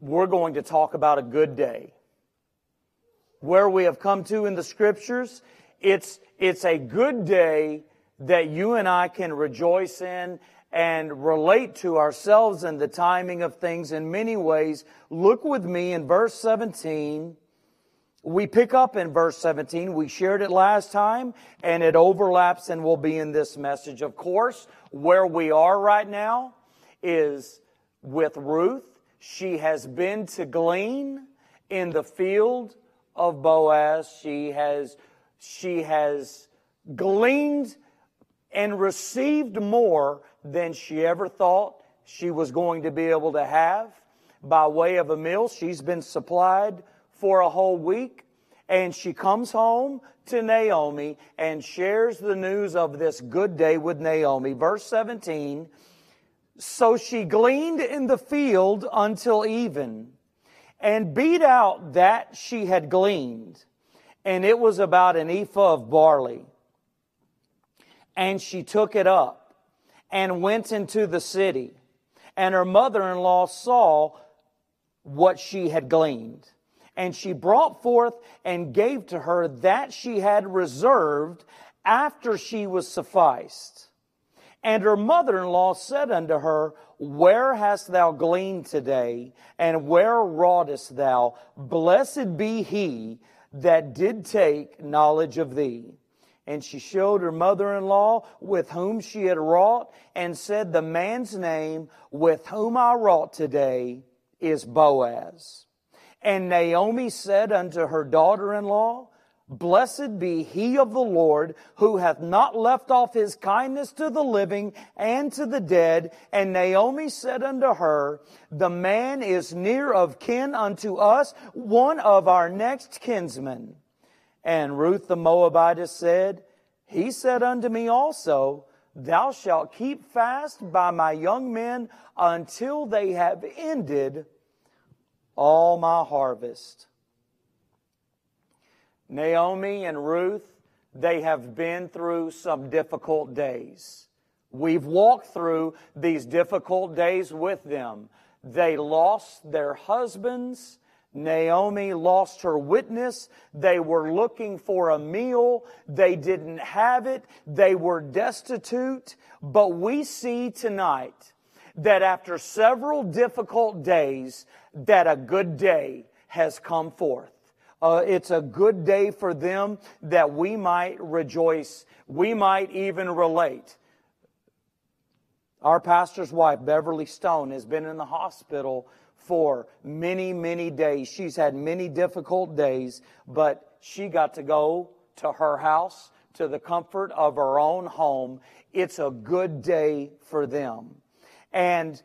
we're going to talk about a good day. Where we have come to in the scriptures, it's, it's a good day that you and I can rejoice in and relate to ourselves and the timing of things in many ways. Look with me in verse 17. We pick up in verse 17. We shared it last time and it overlaps and will be in this message. Of course, where we are right now is with Ruth. She has been to glean in the field of Boaz. She has, she has gleaned and received more than she ever thought she was going to be able to have by way of a meal. She's been supplied for a whole week. And she comes home to Naomi and shares the news of this good day with Naomi. Verse 17 So she gleaned in the field until even and beat out that she had gleaned, and it was about an ephah of barley. And she took it up and went into the city. And her mother in law saw what she had gleaned. And she brought forth and gave to her that she had reserved after she was sufficed. And her mother in law said unto her, Where hast thou gleaned today? And where wroughtest thou? Blessed be he that did take knowledge of thee. And she showed her mother in law with whom she had wrought, and said, The man's name with whom I wrought today is Boaz. And Naomi said unto her daughter in law, Blessed be he of the Lord who hath not left off his kindness to the living and to the dead. And Naomi said unto her, The man is near of kin unto us, one of our next kinsmen. And Ruth the Moabitess said, He said unto me also, Thou shalt keep fast by my young men until they have ended all my harvest. Naomi and Ruth, they have been through some difficult days. We've walked through these difficult days with them. They lost their husbands. Naomi lost her witness. They were looking for a meal. They didn't have it. They were destitute. But we see tonight that after several difficult days, that a good day has come forth. Uh, it's a good day for them that we might rejoice. We might even relate. Our pastor's wife, Beverly Stone, has been in the hospital for many, many days. She's had many difficult days, but she got to go to her house, to the comfort of her own home. It's a good day for them. And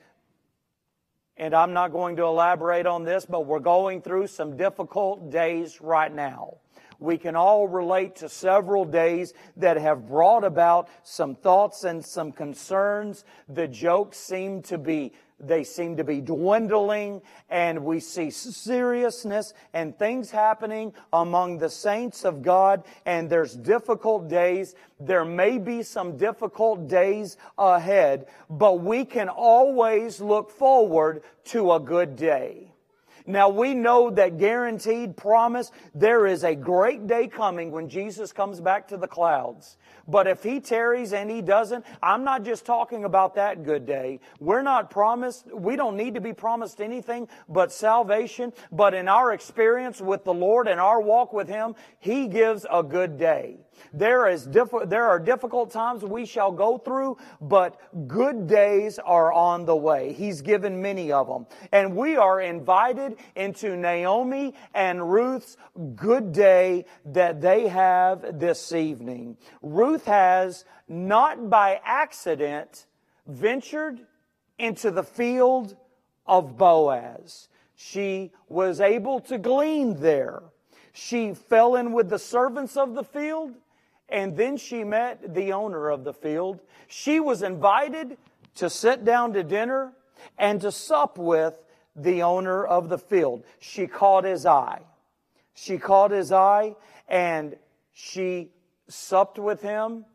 and I'm not going to elaborate on this, but we're going through some difficult days right now. We can all relate to several days that have brought about some thoughts and some concerns. The jokes seem to be they seem to be dwindling and we see seriousness and things happening among the saints of God and there's difficult days. There may be some difficult days ahead, but we can always look forward to a good day. Now we know that guaranteed promise, there is a great day coming when Jesus comes back to the clouds. But if he tarries and he doesn't, I'm not just talking about that good day. We're not promised, we don't need to be promised anything but salvation. But in our experience with the Lord and our walk with him, he gives a good day. There, is diff- there are difficult times we shall go through, but good days are on the way. He's given many of them. And we are invited into Naomi and Ruth's good day that they have this evening. Ruth has, not by accident, ventured into the field of Boaz. She was able to glean there. She fell in with the servants of the field and then she met the owner of the field. She was invited to sit down to dinner and to sup with the owner of the field. She caught his eye. She caught his eye and she supped with him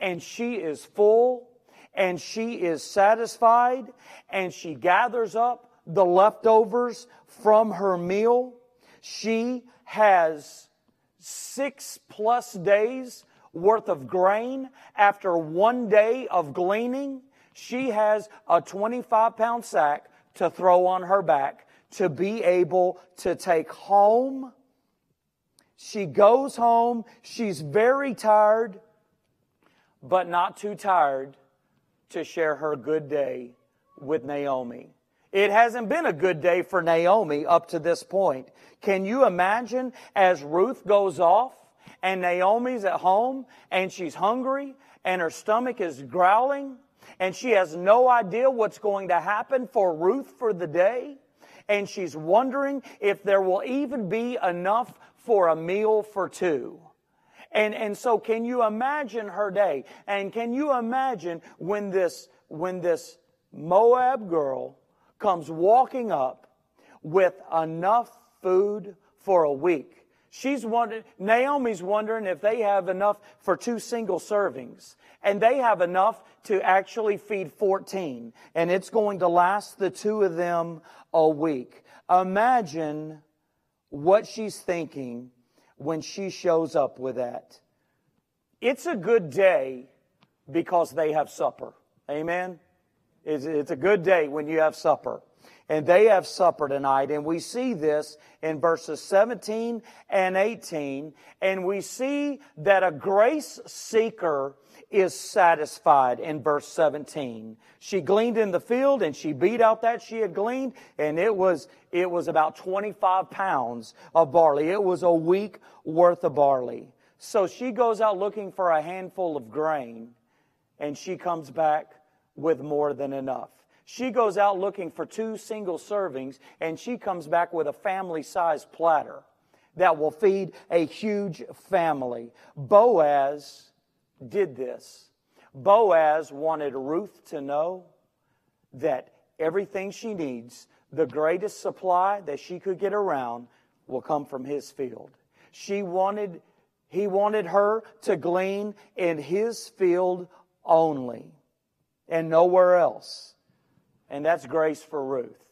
and she is full and she is satisfied and she gathers up the leftovers from her meal. She has six plus days worth of grain after one day of gleaning. She has a 25 pound sack to throw on her back to be able to take home. She goes home. She's very tired, but not too tired to share her good day with Naomi. It hasn't been a good day for Naomi up to this point. Can you imagine as Ruth goes off and Naomi's at home and she's hungry and her stomach is growling and she has no idea what's going to happen for Ruth for the day? And she's wondering if there will even be enough for a meal for two. And, and so can you imagine her day? And can you imagine when this, when this Moab girl comes walking up with enough food for a week? She's wondering, Naomi's wondering if they have enough for two single servings. And they have enough to actually feed 14. And it's going to last the two of them a week. Imagine what she's thinking when she shows up with that. It's a good day because they have supper. Amen? It's a good day when you have supper. And they have supper tonight. And we see this in verses 17 and 18. And we see that a grace seeker is satisfied in verse 17. She gleaned in the field and she beat out that she had gleaned and it was, it was about 25 pounds of barley. It was a week worth of barley. So she goes out looking for a handful of grain and she comes back with more than enough. She goes out looking for two single servings and she comes back with a family sized platter that will feed a huge family. Boaz did this. Boaz wanted Ruth to know that everything she needs, the greatest supply that she could get around, will come from his field. She wanted, he wanted her to glean in his field only and nowhere else. And that's grace for Ruth.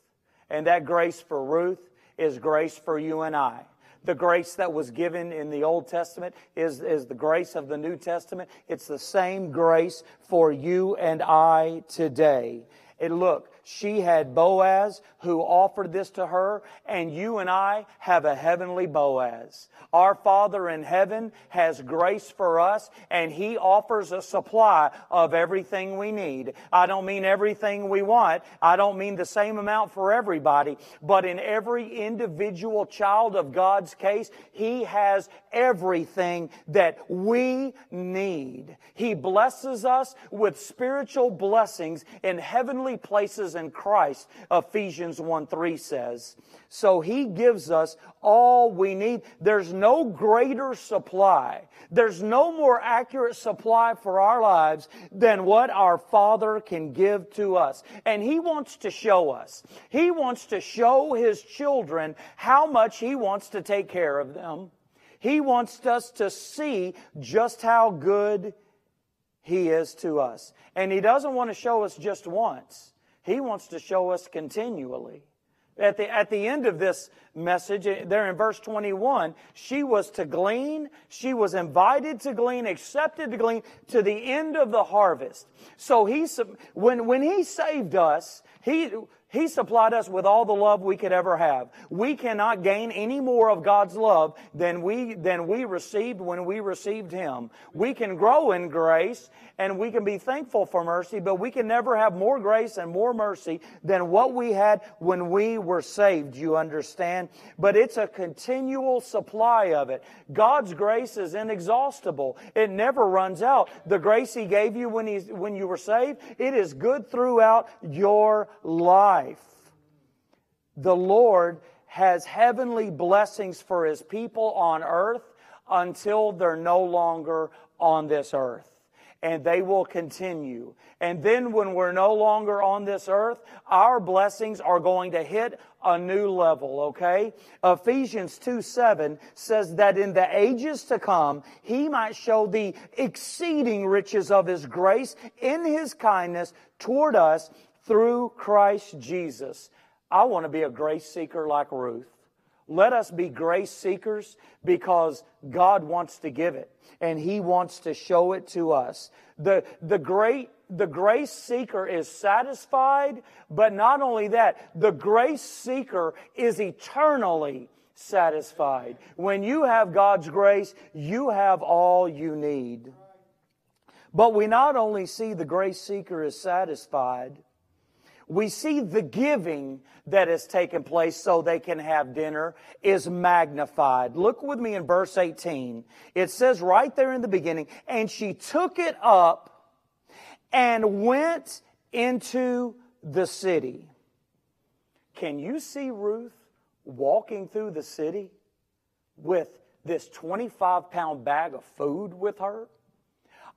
And that grace for Ruth is grace for you and I. The grace that was given in the Old Testament is, is the grace of the New Testament. It's the same grace for you and I today. And look, she had Boaz who offered this to her, and you and I have a heavenly Boaz. Our Father in heaven has grace for us, and He offers a supply of everything we need. I don't mean everything we want. I don't mean the same amount for everybody, but in every individual child of God's case, He has everything that we need. He blesses us with spiritual blessings in heavenly places in Christ, Ephesians 1 3 says. So He gives us all we need. There's no greater supply. There's no more accurate supply for our lives than what our Father can give to us. And He wants to show us. He wants to show His children how much He wants to take care of them. He wants us to see just how good He is to us. And He doesn't want to show us just once. He wants to show us continually. At the, at the end of this message, eh, there in verse 21, she was to glean, she was invited to glean, accepted to glean to the end of the harvest. So he, when, when he saved us, he, he supplied us with all the love we could ever have. We cannot gain any more of God's love than we, than we received when we received Him. We can grow in grace and we can be thankful for mercy, but we can never have more grace and more mercy than what we had when we were saved, you understand? But it's a continual supply of it. God's grace is inexhaustible. It never runs out. The grace He gave you when, he, when you were saved, it is good throughout your life life. The Lord has heavenly blessings for his people on earth until they're no longer on this earth. And they will continue. And then when we're no longer on this earth, our blessings are going to hit a new level, okay? Ephesians 2 7 says that in the ages to come, he might show the exceeding riches of his grace in his kindness toward us through Christ Jesus. I want to be a grace seeker like Ruth. Let us be grace seekers because God wants to give it and He wants to show it to us. The, the great the grace seeker is satisfied, but not only that, the grace seeker is eternally satisfied. When you have God's grace, you have all you need. But we not only see the grace seeker is satisfied, we see the giving that has taken place so they can have dinner is magnified. Look with me in verse 18. It says right there in the beginning, and she took it up and went into the city. Can you see Ruth walking through the city with this 25 pound bag of food with her?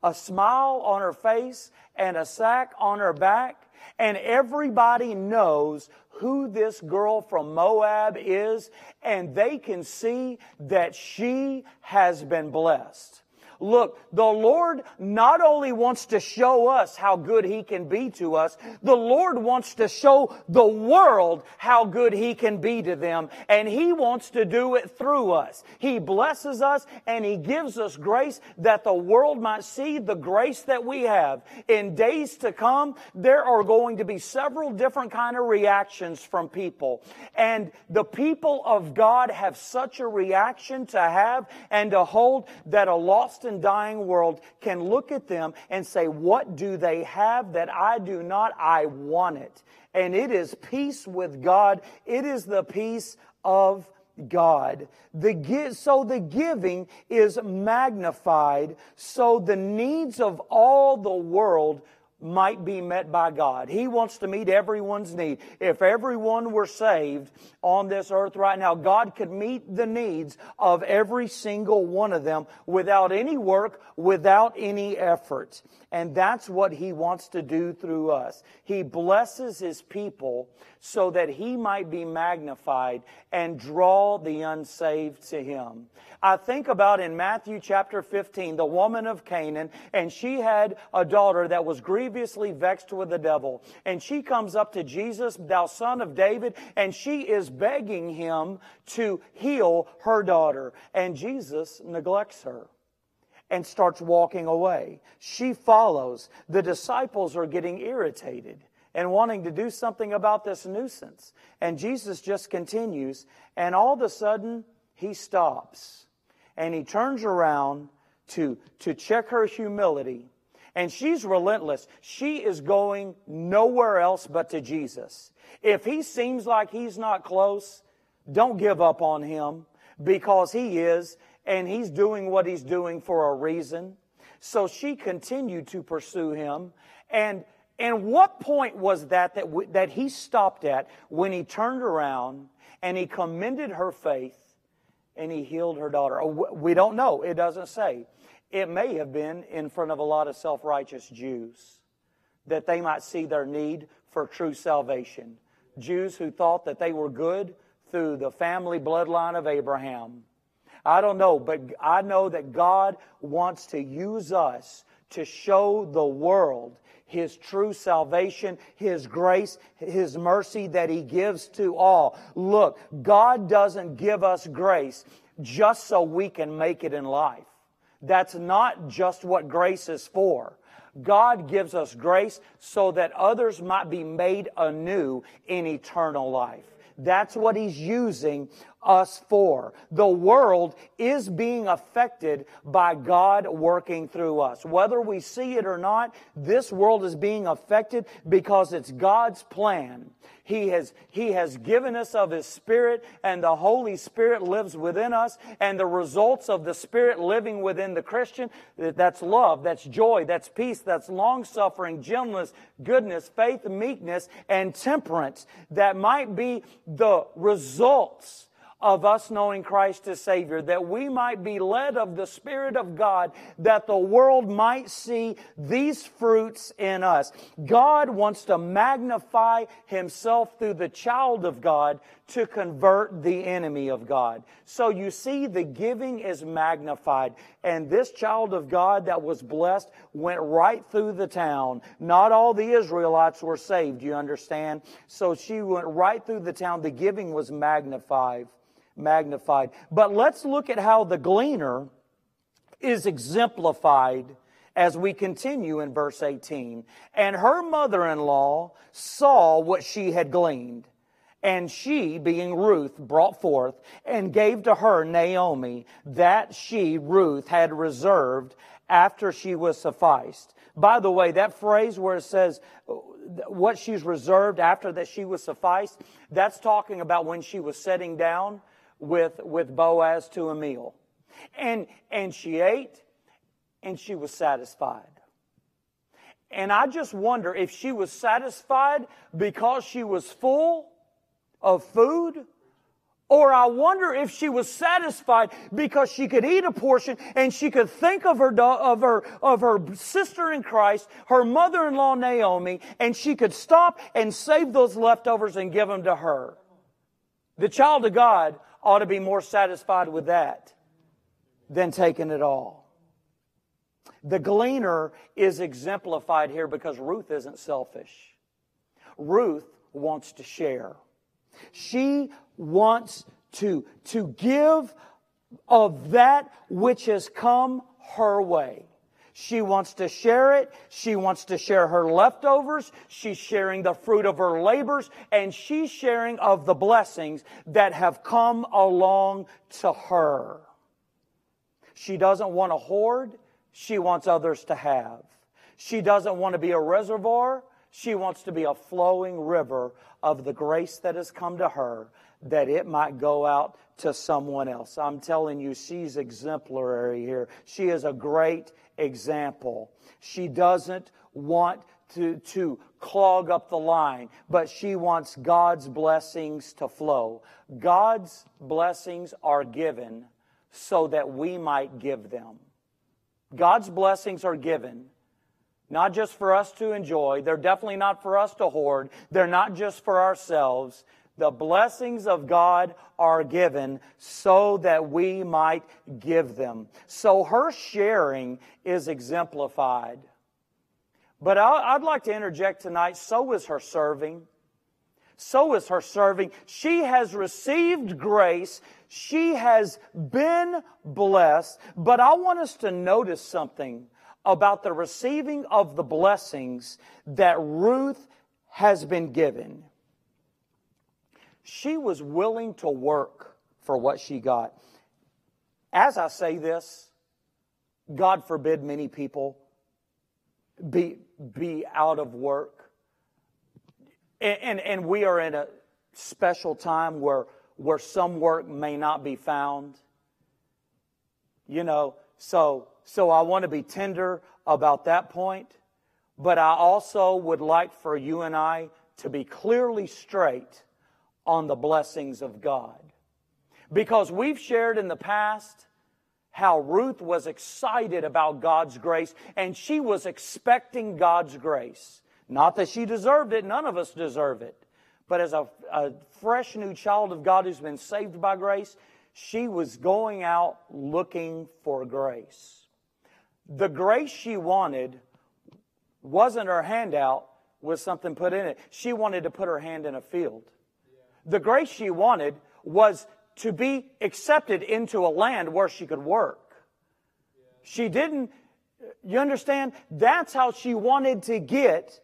A smile on her face and a sack on her back and everybody knows who this girl from Moab is, and they can see that she has been blessed. Look, the Lord not only wants to show us how good He can be to us, the Lord wants to show the world how good He can be to them, and He wants to do it through us. He blesses us and He gives us grace that the world might see the grace that we have. In days to come, there are going to be several different kind of reactions from people. And the people of God have such a reaction to have and to hold that a lost and and dying world can look at them and say, What do they have that I do not? I want it. And it is peace with God. It is the peace of God. The, so the giving is magnified so the needs of all the world might be met by God. He wants to meet everyone's need. If everyone were saved on this earth right now, God could meet the needs of every single one of them without any work, without any effort. And that's what He wants to do through us. He blesses His people so that He might be magnified and draw the unsaved to Him. I think about in Matthew chapter 15, the woman of Canaan, and she had a daughter that was grievously vexed with the devil. And she comes up to Jesus, thou son of David, and she is begging him to heal her daughter. And Jesus neglects her and starts walking away. She follows. The disciples are getting irritated and wanting to do something about this nuisance. And Jesus just continues, and all of a sudden, he stops and he turns around to, to check her humility. And she's relentless. She is going nowhere else but to Jesus. If he seems like he's not close, don't give up on him because he is, and he's doing what he's doing for a reason. So she continued to pursue him. And, and what point was that that, w- that he stopped at when he turned around and he commended her faith and he healed her daughter. Oh, we don't know. It doesn't say. It may have been in front of a lot of self righteous Jews that they might see their need for true salvation. Jews who thought that they were good through the family bloodline of Abraham. I don't know, but I know that God wants to use us to show the world his true salvation, His grace, His mercy that He gives to all. Look, God doesn't give us grace just so we can make it in life. That's not just what grace is for. God gives us grace so that others might be made anew in eternal life. That's what He's using us for. The world is being affected by God working through us. Whether we see it or not, this world is being affected because it's God's plan. He has, he has given us of His Spirit and the Holy Spirit lives within us and the results of the Spirit living within the Christian, that's love, that's joy, that's peace, that's long suffering, gentleness, goodness, faith, meekness, and temperance. That might be the results of us knowing Christ as Savior, that we might be led of the Spirit of God, that the world might see these fruits in us. God wants to magnify Himself through the child of God to convert the enemy of God. So you see, the giving is magnified. And this child of God that was blessed went right through the town. Not all the Israelites were saved, you understand? So she went right through the town. The giving was magnified magnified. But let's look at how the gleaner is exemplified as we continue in verse 18. And her mother in law saw what she had gleaned. And she, being Ruth, brought forth and gave to her Naomi that she, Ruth, had reserved after she was sufficed. By the way, that phrase where it says uh, what she's reserved after that she was sufficed, that's talking about when she was setting down with, with Boaz to a meal. And, and she ate and she was satisfied. And I just wonder if she was satisfied because she was full of food, or I wonder if she was satisfied because she could eat a portion and she could think of her, of her, of her sister in Christ, her mother-in-law Naomi, and she could stop and save those leftovers and give them to her. The child of God ought to be more satisfied with that than taking it all. The gleaner is exemplified here because Ruth isn't selfish. Ruth wants to share. She wants to, to give of that which has come her way. She wants to share it. She wants to share her leftovers. She's sharing the fruit of her labors and she's sharing of the blessings that have come along to her. She doesn't want to hoard. She wants others to have. She doesn't want to be a reservoir. She wants to be a flowing river of the grace that has come to her that it might go out to someone else. I'm telling you, she's exemplary here. She is a great example. She doesn't want to, to clog up the line, but she wants God's blessings to flow. God's blessings are given so that we might give them. God's blessings are given not just for us to enjoy. They're definitely not for us to hoard. They're not just for ourselves. The blessings of God are given so that we might give them. So her sharing is exemplified. But I'd like to interject tonight, so is her serving. So is her serving. She has received grace. She has been blessed. But I want us to notice something about the receiving of the blessings that Ruth has been given. She was willing to work for what she got. As I say this, God forbid many people be, be out of work. And, and, and we are in a special time where, where some work may not be found. You know, so, so I want to be tender about that point, but I also would like for you and I to be clearly straight on the blessings of God. Because we've shared in the past how Ruth was excited about God's grace and she was expecting God's grace. Not that she deserved it, none of us deserve it. But as a, a fresh new child of God who's been saved by grace, she was going out looking for grace. The grace she wanted wasn't her handout with something put in it. She wanted to put her hand in a field. The grace she wanted was to be accepted into a land where she could work. She didn't, you understand? That's how she wanted to get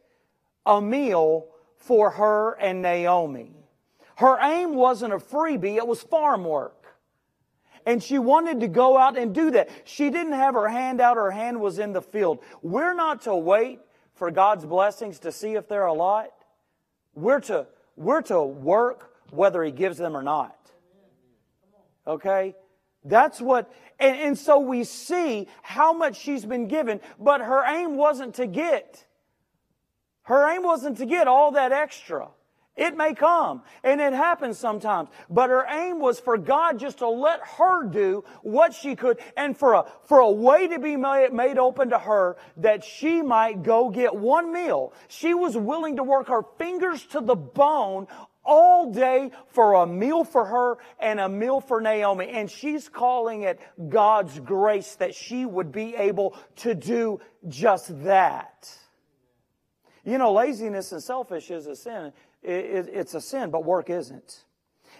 a meal for her and Naomi. Her aim wasn't a freebie, it was farm work. And she wanted to go out and do that. She didn't have her hand out, her hand was in the field. We're not to wait for God's blessings to see if they're a lot. We're to, we're to work whether he gives them or not. Okay? That's what, and, and so we see how much she's been given, but her aim wasn't to get. Her aim wasn't to get all that extra. It may come, and it happens sometimes. But her aim was for God just to let her do what she could, and for a, for a way to be made, open to her that she might go get one meal. She was willing to work her fingers to the bone all day for a meal for her and a meal for Naomi. And she's calling it God's grace that she would be able to do just that. You know, laziness and selfish is a sin it's a sin, but work isn't.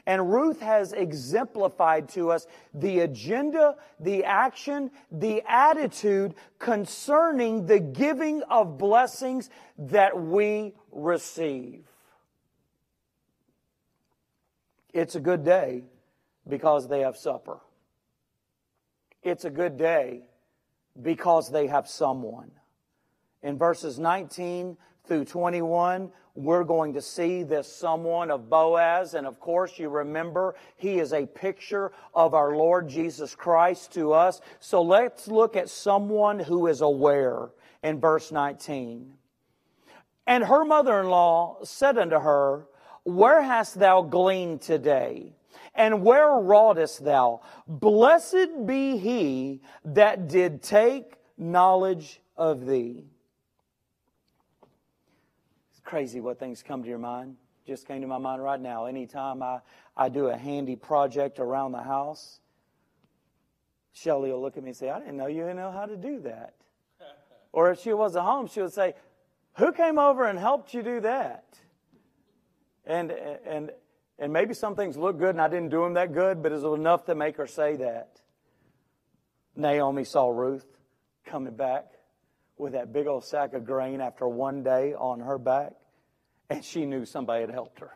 And Ruth has exemplified to us the agenda, the action, the attitude concerning the giving of blessings that we receive. It's a good day because they have supper. It's a good day because they have someone. In verses 19 through 21, we're going to see this someone of Boaz. And of course, you remember he is a picture of our Lord Jesus Christ to us. So let's look at someone who is aware in verse 19. And her mother in law said unto her, Where hast thou gleaned today? And where wroughtest thou? Blessed be he that did take knowledge of thee It's crazy what things come to your mind. Just came to my mind right now. Anytime I, I do a handy project around the house, Shelly will look at me and say, I didn't know you know how to do that. or if she was at home, she would say, Who came over and helped you do that? And, and, and maybe some things look good and I didn't do them that good, but it was enough to make her say that. Naomi saw Ruth coming back with that big old sack of grain after one day on her back, and she knew somebody had helped her.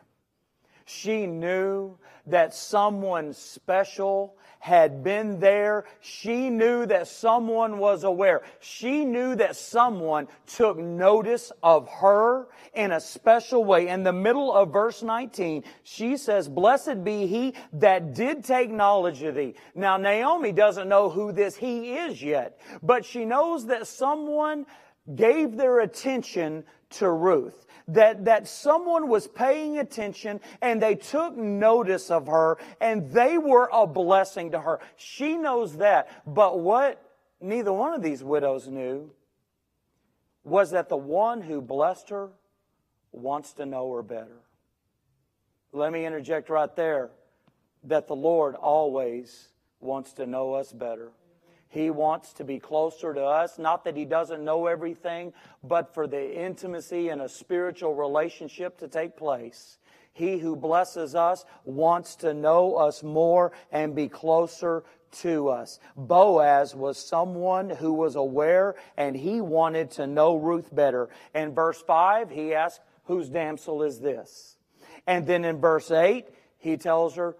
She knew that someone special had been there. She knew that someone was aware. She knew that someone took notice of her in a special way. In the middle of verse 19, she says, Blessed be he that did take knowledge of thee. Now, Naomi doesn't know who this he is yet, but she knows that someone gave their attention to Ruth that, that someone was paying attention and they took notice of her and they were a blessing to her. She knows that. But what neither one of these widows knew was that the one who blessed her wants to know her better. Let me interject right there that the Lord always wants to know us better. He wants to be closer to us. Not that He doesn't know everything, but for the intimacy and a spiritual relationship to take place. He who blesses us wants to know us more and be closer to us. Boaz was someone who was aware and he wanted to know Ruth better. In verse 5, he asked, Whose damsel is this? And then in verse 8, he tells her,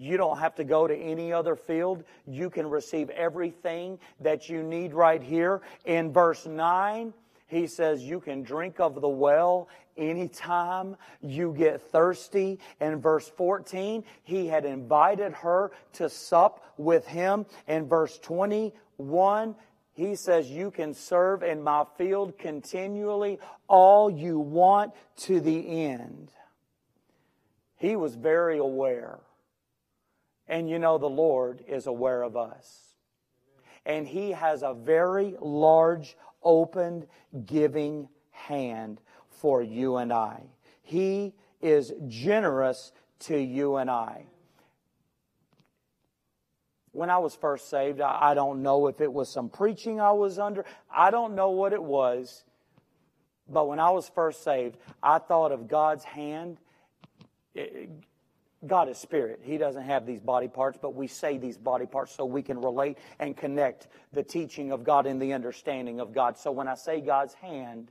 you don't have to go to any other field. You can receive everything that you need right here. In verse 9, he says you can drink of the well anytime you get thirsty. In verse 14, he had invited her to sup with him. In verse 21, he says you can serve in my field continually all you want to the end. He was very aware and you know, the Lord is aware of us. And He has a very large, opened, giving hand for you and I. He is generous to you and I. When I was first saved, I don't know if it was some preaching I was under. I don't know what it was. But when I was first saved, I thought of God's hand eh, God is spirit. He doesn't have these body parts, but we say these body parts so we can relate and connect the teaching of God and the understanding of God. So when I say God's hand,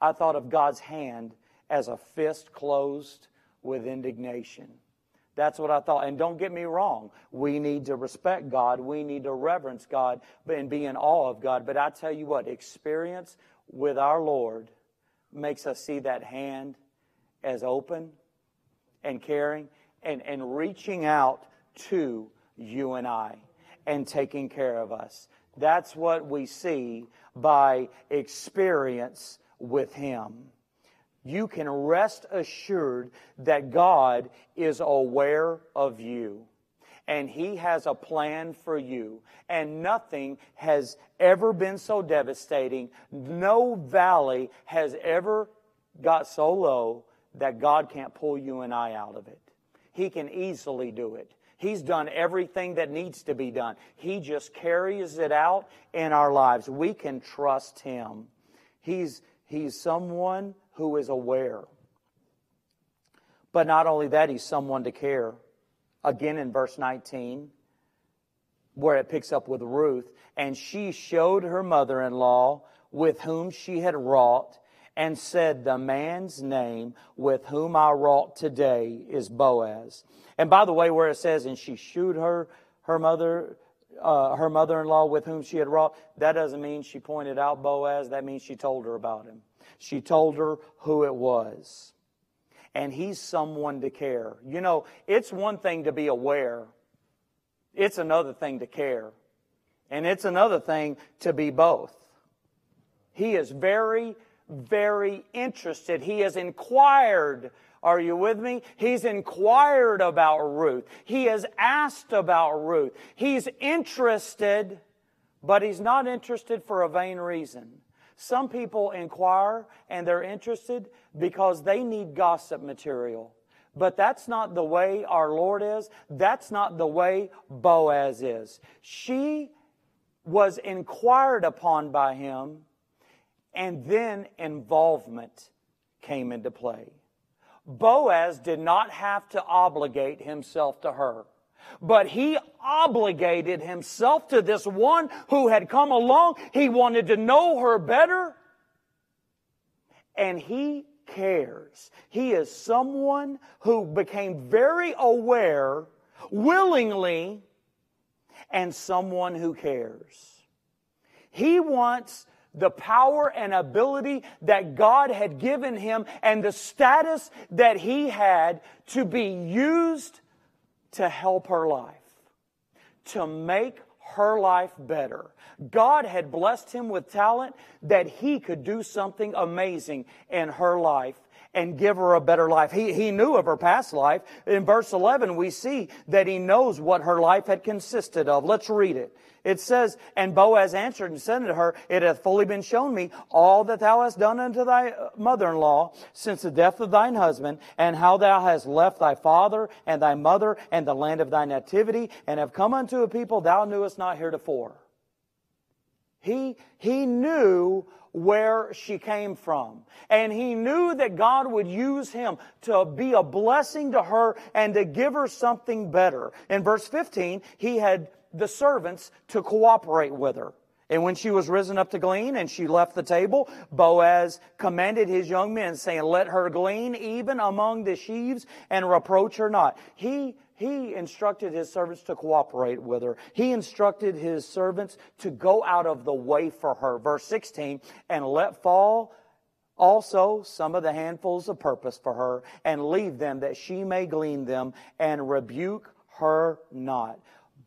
I thought of God's hand as a fist closed with indignation. That's what I thought. And don't get me wrong. We need to respect God. We need to reverence God and be in awe of God. But I tell you what, experience with our Lord makes us see that hand as open and caring and, and reaching out to you and I and taking care of us. That's what we see by experience with Him. you can rest assured that God is aware of you and He has a plan for you. And nothing has ever been so devastating. No valley has ever got so low that God can't pull you and I out of it. He can easily do it. He's done everything that needs to be done. He just carries it out in our lives. We can trust Him. He's, he's someone who is aware. But not only that, He's someone to care again in verse 19, where it picks up with Ruth. And she showed her mother in law with whom she had wrought and said, The man's name with whom I wrought today is Boaz. And by the way, where it says, and she shewed her, her mother, uh, her mother-in-law with whom she had wrought, that doesn't mean she pointed out Boaz. That means she told her about him. She told her who it was and he's someone to care. You know, it's one thing to be aware, it's another thing to care. And it's another thing to be both. He is very, very interested. He has inquired. Are you with me? He's inquired about Ruth. He has asked about Ruth. He's interested, but he's not interested for a vain reason. Some people inquire and they're interested because they need gossip material. But that's not the way our Lord is. That's not the way Boaz is. She was inquired upon by him, and then involvement came into play. Boaz did not have to obligate himself to her. But he obligated himself to this one who had come along. He wanted to know her better. And he cares. He is someone who became very aware willingly and someone who cares. He wants the power and ability that God had given him and the status that he had to be used to help her life, to make her life better. God had blessed him with talent that he could do something amazing in her life and give her a better life. He, he knew of her past life. In verse 11, we see that he knows what her life had consisted of. Let's read it. It says, And Boaz answered and said unto her, It hath fully been shown me all that thou hast done unto thy mother-in-law since the death of thine husband, and how thou hast left thy father and thy mother and the land of thy nativity, and have come unto a people thou knewest not heretofore. He, he knew where she came from. And he knew that God would use him to be a blessing to her and to give her something better. In verse 15, he had the servants to cooperate with her. And when she was risen up to glean and she left the table, Boaz commanded his young men, saying, Let her glean even among the sheaves and reproach her not. He, he instructed his servants to cooperate with her. He instructed his servants to go out of the way for her. Verse 16, and let fall also some of the handfuls of purpose for her, and leave them that she may glean them, and rebuke her not.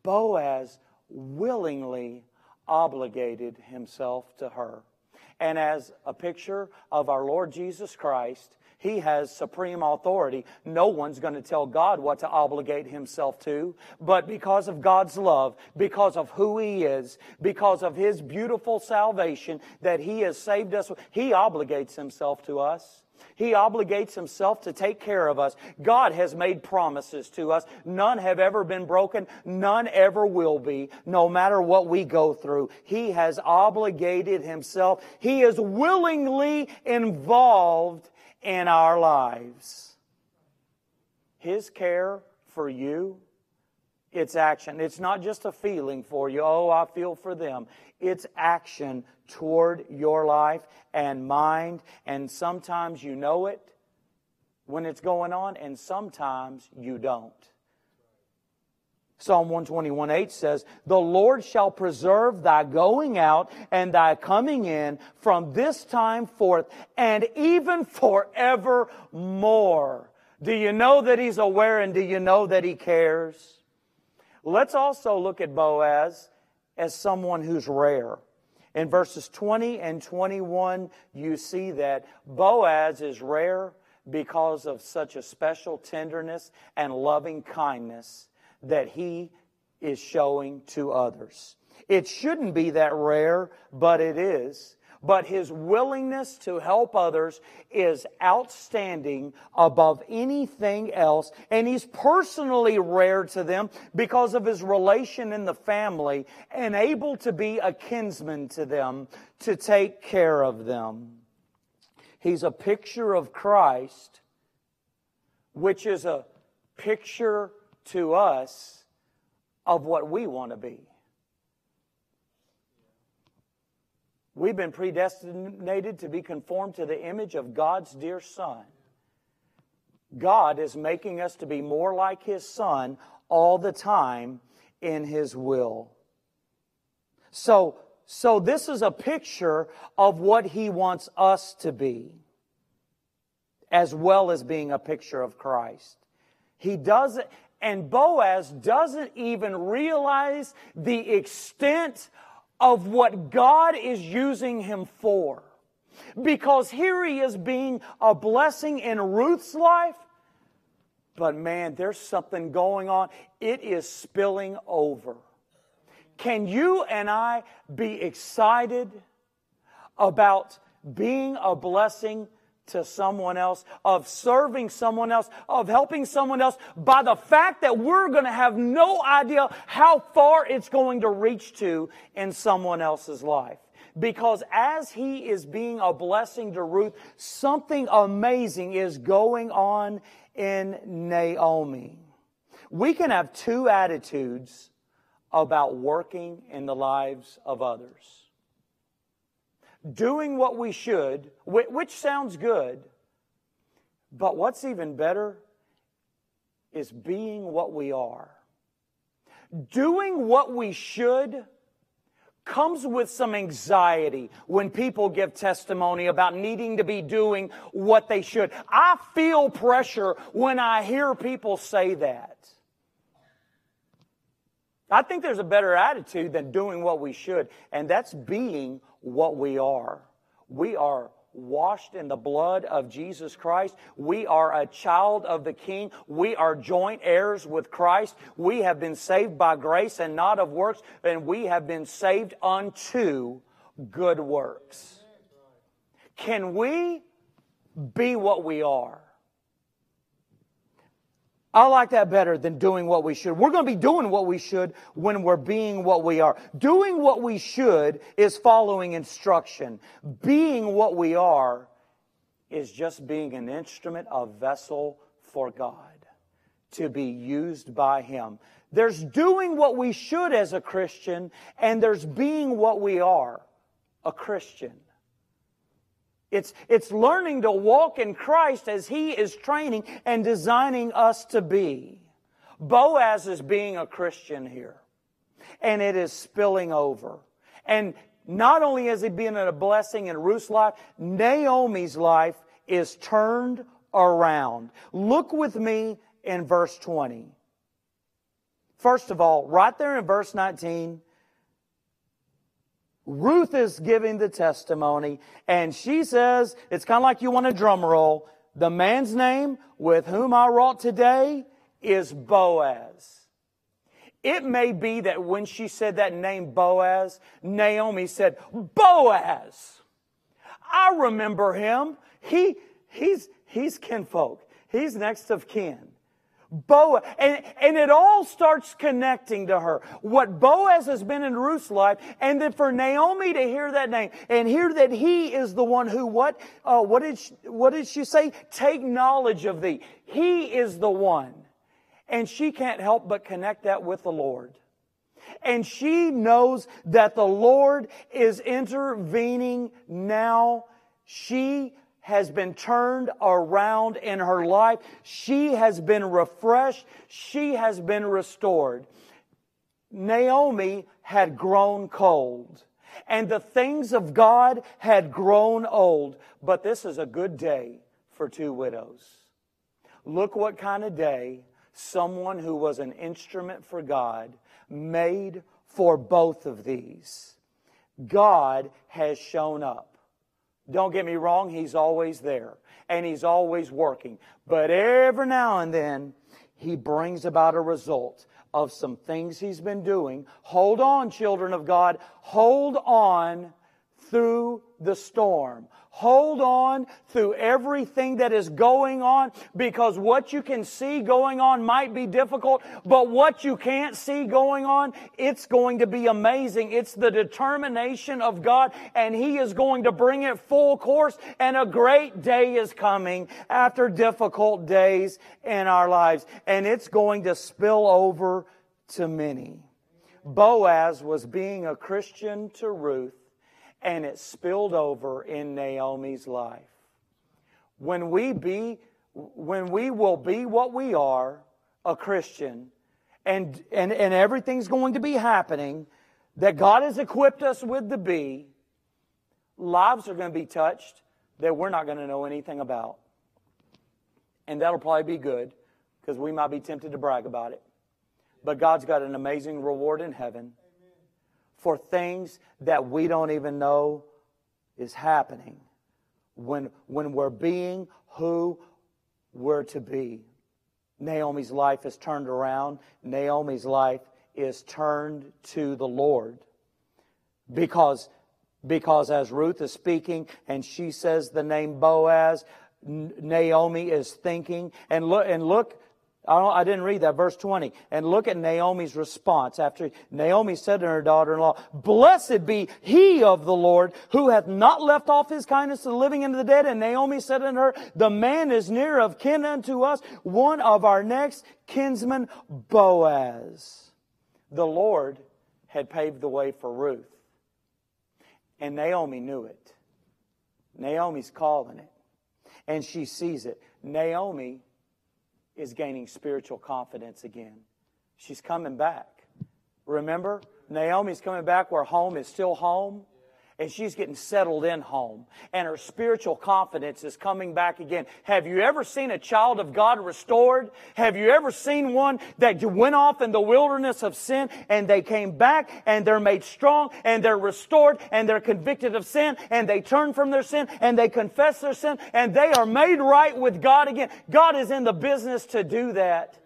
Boaz willingly obligated himself to her. And as a picture of our Lord Jesus Christ, he has supreme authority. No one's going to tell God what to obligate himself to. But because of God's love, because of who he is, because of his beautiful salvation that he has saved us, he obligates himself to us. He obligates himself to take care of us. God has made promises to us. None have ever been broken. None ever will be, no matter what we go through. He has obligated himself. He is willingly involved in our lives. His care for you, it's action. It's not just a feeling for you. Oh, I feel for them. It's action toward your life and mind. And sometimes you know it when it's going on, and sometimes you don't. Psalm 121 8 says, The Lord shall preserve thy going out and thy coming in from this time forth and even forevermore. Do you know that he's aware and do you know that he cares? Let's also look at Boaz as someone who's rare. In verses 20 and 21, you see that Boaz is rare because of such a special tenderness and loving kindness that he is showing to others. It shouldn't be that rare, but it is. But his willingness to help others is outstanding above anything else. And he's personally rare to them because of his relation in the family and able to be a kinsman to them to take care of them. He's a picture of Christ, which is a picture to us of what we want to be. We've been predestinated to be conformed to the image of God's dear Son. God is making us to be more like His Son all the time in His will. So, so this is a picture of what He wants us to be, as well as being a picture of Christ. He does and Boaz doesn't even realize the extent of what God is using him for. Because here he is being a blessing in Ruth's life, but man, there's something going on. It is spilling over. Can you and I be excited about being a blessing to someone else, of serving someone else, of helping someone else by the fact that we're going to have no idea how far it's going to reach to in someone else's life. Because as he is being a blessing to Ruth, something amazing is going on in Naomi. We can have two attitudes about working in the lives of others doing what we should, which sounds good, but what's even better is being what we are. Doing what we should comes with some anxiety when people give testimony about needing to be doing what they should. I feel pressure when I hear people say that. I think there's a better attitude than doing what we should, and that's being what we are. We are washed in the blood of Jesus Christ. We are a child of the King. We are joint heirs with Christ. We have been saved by grace and not of works, and we have been saved unto good works. Can we be what we are? I like that better than doing what we should. We're going to be doing what we should when we're being what we are. Doing what we should is following instruction. Being what we are is just being an instrument, a vessel for God to be used by Him. There's doing what we should as a Christian, and there's being what we are, a Christian. It's, it's learning to walk in Christ as He is training and designing us to be. Boaz is being a Christian here. And it is spilling over. And not only is he being a blessing in Ruth's life, Naomi's life is turned around. Look with me in verse 20. First of all, right there in verse 19, Ruth is giving the testimony, and she says, it's kind of like you want a drum roll. The man's name with whom I wrought today is Boaz. It may be that when she said that name Boaz, Naomi said, Boaz. I remember him. He, he's, he's kinfolk. He's next of kin. Boaz. And, and it all starts connecting to her. What Boaz has been in Ruth's life, and then for Naomi to hear that name and hear that he is the one who, what, uh, what, did she, what did she say? Take knowledge of thee. He is the one. And she can't help but connect that with the Lord. And she knows that the Lord is intervening now. She has been turned around in her life. She has been refreshed. She has been restored. Naomi had grown cold and the things of God had grown old. But this is a good day for two widows. Look what kind of day someone who was an instrument for God made for both of these. God has shown up. Don't get me wrong, He's always there and He's always working. But every now and then, He brings about a result of some things He's been doing. Hold on, children of God. Hold on through the storm. Hold on through everything that is going on because what you can see going on might be difficult, but what you can't see going on, it's going to be amazing. It's the determination of God and He is going to bring it full course and a great day is coming after difficult days in our lives and it's going to spill over to many. Boaz was being a Christian to Ruth and it spilled over in Naomi's life. When we be, when we will be what we are, a Christian, and, and, and everything's going to be happening that God has equipped us with to be, lives are going to be touched that we're not going to know anything about. And that'll probably be good because we might be tempted to brag about it. But God's got an amazing reward in heaven for things that we don't even know is happening when, when we're being who we're to be. Naomi's life is turned around. Naomi's life is turned to the Lord. Because, because as Ruth is speaking and she says the name Boaz, Naomi is thinking, and look, and look, I didn't read that, verse 20. And look at Naomi's response after Naomi said to her daughter-in-law, Blessed be he of the Lord who hath not left off his kindness to the living and to the dead. And Naomi said unto her, The man is near of kin unto us, one of our next kinsmen, Boaz. The Lord had paved the way for Ruth. And Naomi knew it. Naomi's calling it. And she sees it. Naomi is gaining spiritual confidence again. She's coming back. Remember, Naomi's coming back where home is still home and she's getting settled in home and her spiritual confidence is coming back again. Have you ever seen a child of God restored? Have you ever seen one that went off in the wilderness of sin and they came back and they're made strong and they're restored and they're convicted of sin and they turn from their sin and they confess their sin and they are made right with God again? God is in the business to do that.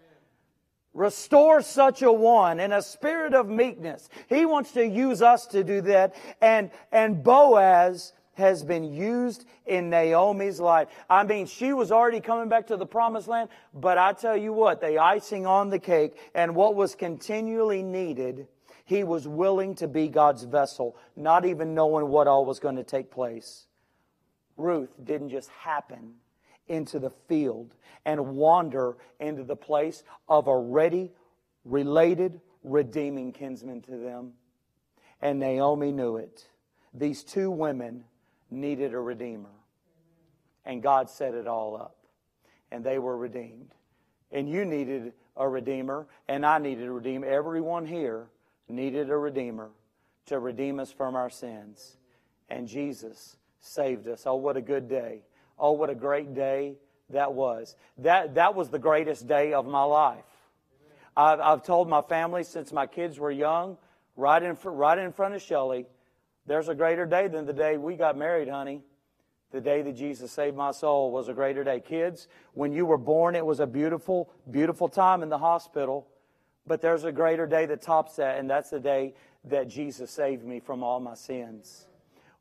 Restore such a one in a spirit of meekness. He wants to use us to do that. And, and Boaz has been used in Naomi's life. I mean, she was already coming back to the promised land, but I tell you what, the icing on the cake and what was continually needed, he was willing to be God's vessel, not even knowing what all was going to take place. Ruth didn't just happen into the field and wander into the place of a ready, related, redeeming kinsman to them. And Naomi knew it. These two women needed a redeemer. And God set it all up. And they were redeemed. And you needed a redeemer, and I needed a redeemer. Everyone here needed a redeemer to redeem us from our sins. And Jesus saved us. Oh, what a good day. Oh, what a great day that was. That, that was the greatest day of my life. I've, I've told my family since my kids were young, right in, right in front of Shelly, there's a greater day than the day we got married, honey. The day that Jesus saved my soul was a greater day. Kids, when you were born, it was a beautiful, beautiful time in the hospital. But there's a greater day that tops that, and that's the day that Jesus saved me from all my sins.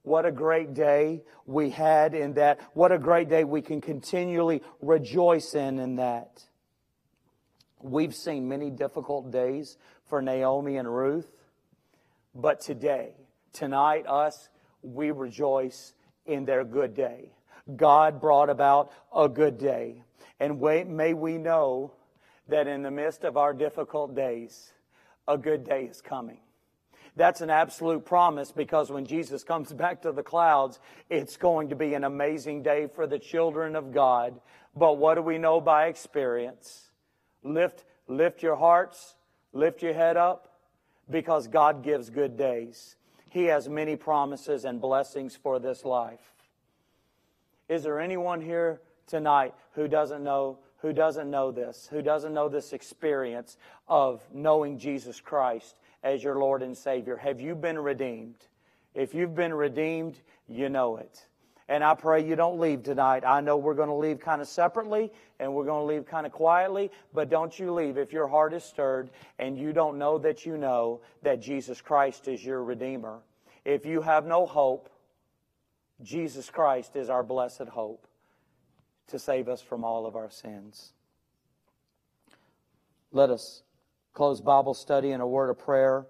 What a great day we had in that. What a great day we can continually rejoice in in that. We've seen many difficult days for Naomi and Ruth, but today, tonight, us, we rejoice in their good day. God brought about a good day. And may we know that in the midst of our difficult days, a good day is coming. That's an absolute promise because when Jesus comes back to the clouds, it's going to be an amazing day for the children of God. But what do we know by experience? Lift, lift your hearts, lift your head up, because God gives good days. He has many promises and blessings for this life. Is there anyone here tonight who doesn't know who doesn't know this, who doesn't know this experience of knowing Jesus Christ as your Lord and Savior? Have you been redeemed? If you've been redeemed, you know it. And I pray you don't leave tonight. I know we're going to leave kind of separately and we're going to leave kind of quietly, but don't you leave if your heart is stirred and you don't know that you know that Jesus Christ is your Redeemer. If you have no hope, Jesus Christ is our blessed hope to save us from all of our sins. Let us close Bible study in a word of prayer.